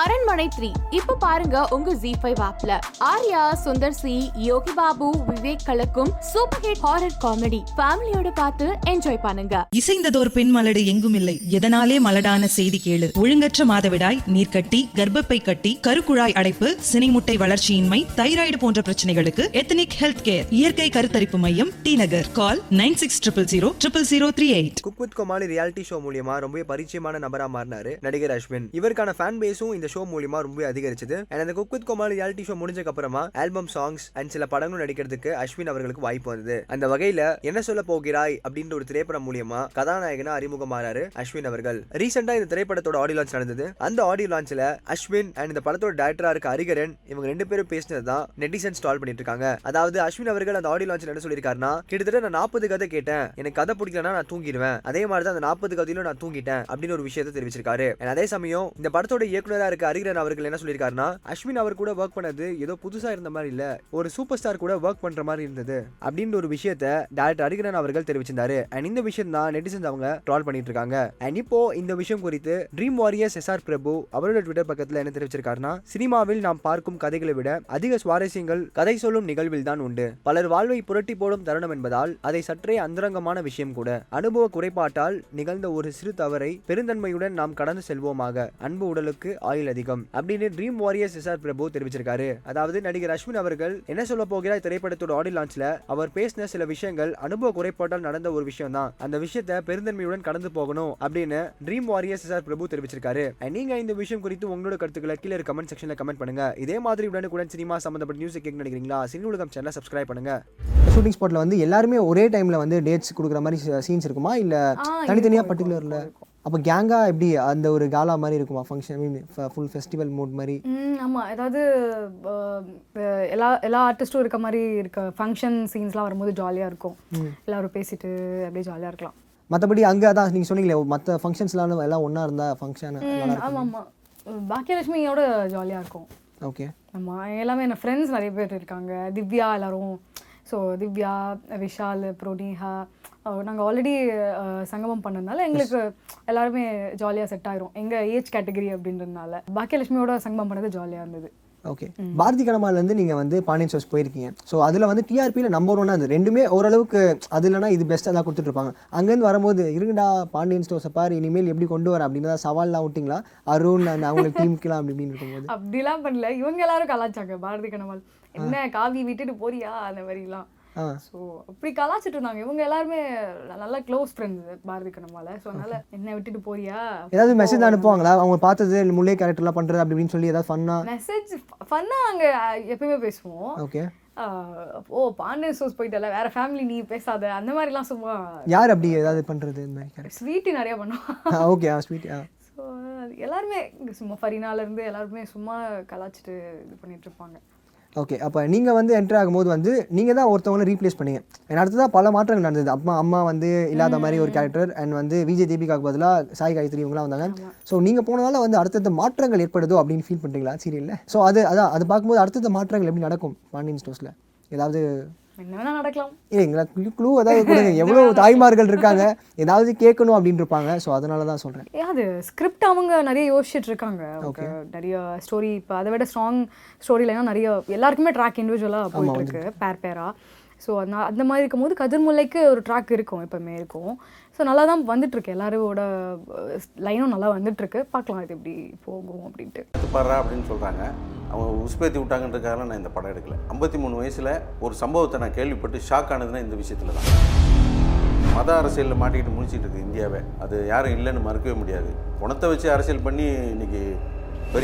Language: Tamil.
அரண்மனை த்ரீ. இப்ப பாருங்க உங்க ஜி ஃபைவ் ஆப்ல ஆர்யா சுந்தர் சி யோகி பாபு விவேக் கலக்கும் சூப்பர் ஹிட் ஹாரர் காமெடி ஃபேமிலியோட பார்த்து என்ஜாய் பண்ணுங்க. இசைந்ததோர் பெண் மலடு எங்கும் இல்லை. எதனாலே மலடான செய்தி கேளு. ஒழுங்கற்ற மாதவிடாய் நீர்க்கட்டி கர்ப்பப்பை கட்டி கருக்குழாய் அடைப்பு சினைமுட்டை வளர்ச்சியின்மை தைராய்டு போன்ற பிரச்சனைகளுக்கு எத்தனிக் ஹெல்த் கேர் இயற்கை கருத்தரிப்பு மையம் T Nagar. Call nine six triple zero triple zero three eight cook with Komali reality show மூலியமா ரொம்ப பரிச்சயமான நபரா மாறினாரு நடிகர் அஸ்வின். இவருக்கான ஃபேன் பேஸும் இந்த ஷோ மூலியமா ரொம்ப அதிகரிச்சது. அண்ட் அந்த cook with Komali reality show முடிஞ்சதுக்கு அப்புறமா ஆல்பம் சாங்ஸ் அண்ட் சில படங்களும் நடிக்கிறதுக்கு அஸ்வின் அவர்களுக்கு வாய்ப்பு வந்தது. அந்த வகையில என்ன சொல்ல போகிறாய்? அப்படின்ற ஒரு திரைப்படம் மூலியமா கதாநாயகனா அறிமுகமாறாரு அஸ்வின் அவர்கள். ரீசெண்டா இந்த திரைப்படத்தோட ஆடியோ லான்ச் நடந்தது. அந்த ஆடியோ லான்ச்ல அஸ்வின் அண்ட் இந்த படத்தோட டேரக்டரா இருக்க ஹரிகரன் இவங்க ரெண்டு பேரும் பேசினது தான் நெட்டிசன் ஸ்டால் பண்ணிட்டு இருக்காங்க அதாவது அஸ்வின் அவர்கள் அந்த ஆடியோ லான்ச்ல என்ன சொல்லியிருக்காருன்னா கிட்டத்தட்ட நான் நாற்பது கதை கேட்டேன். எனக்கு கதை பிடிக்கலனா நான் தூங்கிடுவேன். அதே மாதிரி தான் அந்த நாற்பது கதையிலும் நான் தூங்கிட்டேன். அப்படின்னு ஒரு விஷயத்தை தெரிவிச்சிருக்காரு. அதே சமயம் இந்த படத்தோட இயக்குனரா இருக்க ஹரிகரன் அவர்கள் என்ன சொல்லியிருக்காருன்னா அஸ்வின் அவர் கூட ஒர்க் பண்ணது ஏதோ புதுசா இருந்த மாதிரி இல்ல ஒரு சூப்பர் ஸ்டார் கூட ஒர்க் பண்ற மாதிரி இருந்தது அப்படின்ற ஒரு விஷயத்த டேரக்டர் ஹரிகரன் அவர்கள் தெரிவிச்சிருந்தாரு. அண்ட் இந்த விஷயம் தான் நெட்டிசன்ஸ் அவங்க ட்ரால் பண்ணிட்டு இருக்காங்க. அண்ட் இப்போ இந்த விஷயம் குறித்து Dream Warriors S R Prabhu அவரோட ட்விட்டர் பக்கத்துல என்ன தெரிவிச்சிருக்காருன்னா சினிமாவில் நாம் பார்க்கும் கதைகளை விட அதிக சுவாரஸ்யங்கள் கதை சொல்லும் நிகழ்வில் தான் உண்டு. பலர் வாழ்வை புரட்டி போடும் தருணம் என்பதால் அதை சற்றே அந்தரங்கமான விஷயம் கூட. அனுபவ குறைபாட்டால் நிகழ்ந்த ஒரு சிறு தவறை பெருந்தன்மையுடன் நாம் கடந்து செல்வோமாக. அன்பு உடலுக்கு ஆயுள் அதிகம். அப்படின்னு Dream Warriors S R Prabhu தெரிவிச்சிருக்காரு. அதாவது நடிகர் அஸ்வின் அவர்கள் என்ன சொல்ல போகிறார் திரைப்படத்தோட ஆடியோ லான்ச்ல அவர் பேசின சில விஷயங்கள் அனுபவ குறைபாட்டால் நடந்த ஒரு விஷயம் தான் அந்த விஷயத்தை பெருந்தன்மையுடன் கடந்து போகணும் அப்படின்னு Dream Warriors S R Prabhu தெரிவிச்சிருக்காரு. நீங்க இந்த விஷயம் குறித்து உங்களோட கருத்துக்களை கீழே கமெண்ட் செக்ஷன்ல கமெண்ட் பண்ணுங்க. இதே மாதிரி உடனுக்குடன் சினிமா சம்பந்தப்பட்ட நியூஸ் கேட்க நினைக்கிறீங்களா? சினி உலகம் சேனலை சப்ஸ்கிரைப் பண்ணுங்க. ஷூட்டிங் ஸ்பாட்ல வந்து எல்லாருமே ஒரே டைம்ல வந்து டேட்ஸ் கொடுக்குற மாதிரி சீன்ஸ் இருக்குமா? இல்ல தனித்தனியா பர்டிகுலர்ல அப்போ கேங்கா எப்படி அந்த ஒரு காலா மாதிரி இருக்குமா? Function mean full festival mood மாதிரி. ஆமாம் ஏதாவது எல்லா எல்லா ஆர்டிஸ்ட்டும் இருக்க மாதிரி இருக்க ஃபங்க்ஷன் சீன்ஸ்லாம் வரும்போது ஜாலியாக இருக்கும். எல்லாரும் பேசிட்டு அப்படியே ஜாலியாக இருக்கலாம். மற்றபடி அங்கே அதான் நீங்கள் சொன்னீங்களே மற்ற ஃபங்க்ஷன்ஸ்லாம் எல்லாம் ஒன்றா இருந்தா ஃபங்க்ஷன் ஆமாம் ஆமாம் பாக்கியலட்சுமியோட ஜாலியாக இருக்கும். ஓகே ஆமாம் எல்லாமே என்ன ஃப்ரெண்ட்ஸ் நிறைய பேர் இருக்காங்க. திவ்யா எல்லாரும். ஸோ திவ்யா விஷால் புரோனிஹா நாங்கள் ஆல்ரெடி சங்கமம் பண்ணதுனால எங்களுக்கு எல்லாருமே ஜாலியாக செட் ஆயிரும். எங்கள் ஏஜ் கேட்டகரி அப்படின்றதுனால. பாக்கியலட்சுமியோட சங்கமம் பண்ணது ஜாலியாக இருந்தது. ஓகே பாரதி கனமாலேருந்து நீங்கள் வந்து பாண்டியன் ஷோஸ் போயிருக்கீங்க. ஸோ அதில் வந்து டிஆர்பியில் நம்பர் ஒன்னாக இருந்தது. ரெண்டுமே ஓரளவுக்கு அது இல்லைனா இது பெஸ்ட்டாக தான் கொடுத்துட்ருப்பாங்க அங்கேருந்து வரும்போது இருங்கடா பாண்டியன் ஸ்டோர்ஸை பாரு இனிமேல் எப்படி கொண்டு வர? அப்படின்னு சவால்லாம் விட்டிங்களா? அருண் அந்த அவங்க டீமுக்கெல்லாம் அப்படி இப்படின்னு இருக்கும்போது. அப்படிலாம் பண்ணல. இவங்க எல்லாரும் கலாச்சாங்க பாரதி கனவால் என்ன காவி விட்டுட்டு போறியா? அந்த மாதிரிலாம். ஸோ அப்படி கலாச்சிட்டு இருந்தாங்க இவங்க எல்லாருமே நல்ல க்ளோஸ் ஃப்ரெண்ட்ஸ் பாரதி கனவால ஸோ அதனால என்ன விட்டுட்டு போறியா? ஏதாவது மெசேஜ் அனுப்புவாங்களா? அவங்க பார்த்தது முல்லை கேரக்டர்லாம் பண்ணுறது அப்படி இப்படின்னு சொல்லி ஏதாவது ஃபன்னாக மெசேஜ் ஃபன்னாக அங்கே எப்பயுமே பேசுவோம். ஓகே ஓ பாண்டியன் ஷோஸ் போயிட்டல. வேற ஃபேமிலி நீ பேசாத. அந்த மாதிரிலாம் சும்மா யார் அப்படி ஏதாவது பண்ணுறது இந்த மாதிரி ஸ்வீட்டு நிறைய பண்ணுவான் ஓகே ஆ ஸ்வீட் ஸோ எல்லாருமே சும்மா ஃபரினால இருந்து எல்லாருமே சும்மா கலாச்சிட்டு இது பண்ணிட்டு இருப்பாங்க. ஓகே அப்போ நீங்கள் வந்து என்ட்ரு ஆகும்போது வந்து நீங்கள் தான் ஒருத்தவங்களை ரீப்ளேஸ் பண்ணீங்க. ஏன்னா அடுத்ததாக பல மாற்றங்கள் நடந்தது. அம்மா அம்மா வந்து இல்லாத மாதிரி ஒரு கேரக்டர் அண்ட் வந்து விஜய் தீபிகாக்கு பதிலாக சாய் காயத்ரி இவங்களாம் வந்தாங்க. ஸோ நீங்கள் போனதால வந்து அடுத்தடுத்த மாற்றங்கள் ஏற்படுதோ அப்படின்னு ஃபீல் பண்ணுறீங்களா சீரியலில் ஸோ அது அதான் அது பார்க்கும்போது அடுத்தடுத்த மாற்றங்கள் எப்படி நடக்கும்? பாண்டியன் ஸ்டோர்ஸில் ஏதாவது நடக்கலாம். இல்லைங்களா க்ளூ ஏதாவது கொடுங்க. எவ்வளோ தாய்மார்கள் இருக்காங்க ஏதாவது கேட்கணும் அப்படின்னு இருப்பாங்க ஸோ அதனால தான் சொல்கிறேன் ஏன் அது ஸ்கிரிப்ட் அவங்க நிறைய யோசிச்சுட்டு இருக்காங்க. அவங்க நிறைய ஸ்டோரி இப்போ அதை விட ஸ்ட்ராங் ஸ்டோரிலாம் நிறைய எல்லாருக்குமே ட்ராக் இண்டிவிஜுவலாக போயிட்டு இருக்கு பேர் பேரா ஸோ அந்த அந்த மாதிரி இருக்கும்போது கதிர்முல்லைக்கு ஒரு ட்ராக் இருக்கும் எப்போவுமே இருக்கும். ஸோ நல்லா தான் வந்துட்டுருக்கு. எல்லாரோட லைனும் நல்லா வந்துட்டுருக்கு. பார்க்கலாம் இது எப்படி போகும் அப்படின்ட்டு. பாடுறா அப்படின்னு சொல்கிறாங்க அவங்க உஸ்பேத்தி விட்டாங்கன்றதுக்காக நான் இந்த படம் எடுக்கல. ஐம்பத்தி மூணு வயசில் ஒரு சம்பவத்தை நான் கேள்விப்பட்டு ஷாக் ஆனதுன்னா இந்த விஷயத்தில் தான் மத அரசியலில் மாட்டிக்கிட்டு முடிச்சிட்டு இருக்கு இந்தியாவை. அது யாரும் இல்லைன்னு மறுக்கவே முடியாது. பணத்தை வச்சு அரசியல் பண்ணி இன்னைக்கு